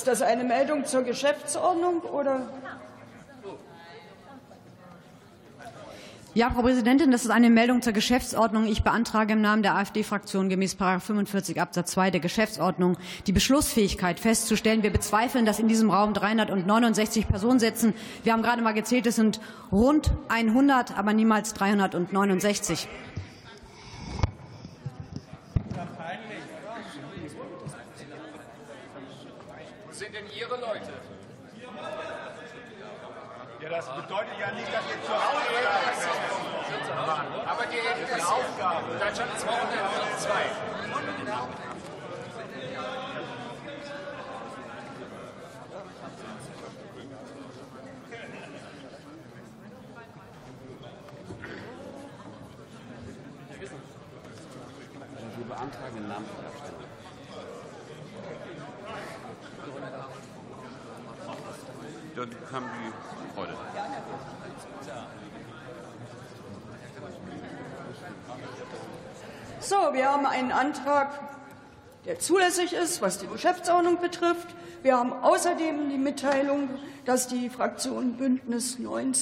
Ist das eine Meldung zur Geschäftsordnung oder? Ja, Frau Präsidentin, das ist eine Meldung zur Geschäftsordnung. Ich beantrage im Namen der AfD-Fraktion gemäß 45 Absatz 2 der Geschäftsordnung die Beschlussfähigkeit festzustellen. Wir bezweifeln, dass in diesem Raum 369 Personen sitzen. Wir haben gerade mal gezählt, es sind rund 100, aber niemals 369. Sind denn Ihre Leute? Ja, das bedeutet ja nicht, dass ihr zu Hause bleibt. Aber die ist Aufgabe. Deutschland 202. Wir beantragen Namen der Abstimmung. Dann kam die heute. So, wir haben einen Antrag, der zulässig ist, was die Geschäftsordnung betrifft. Wir haben außerdem die Mitteilung, dass die Fraktion Bündnis 90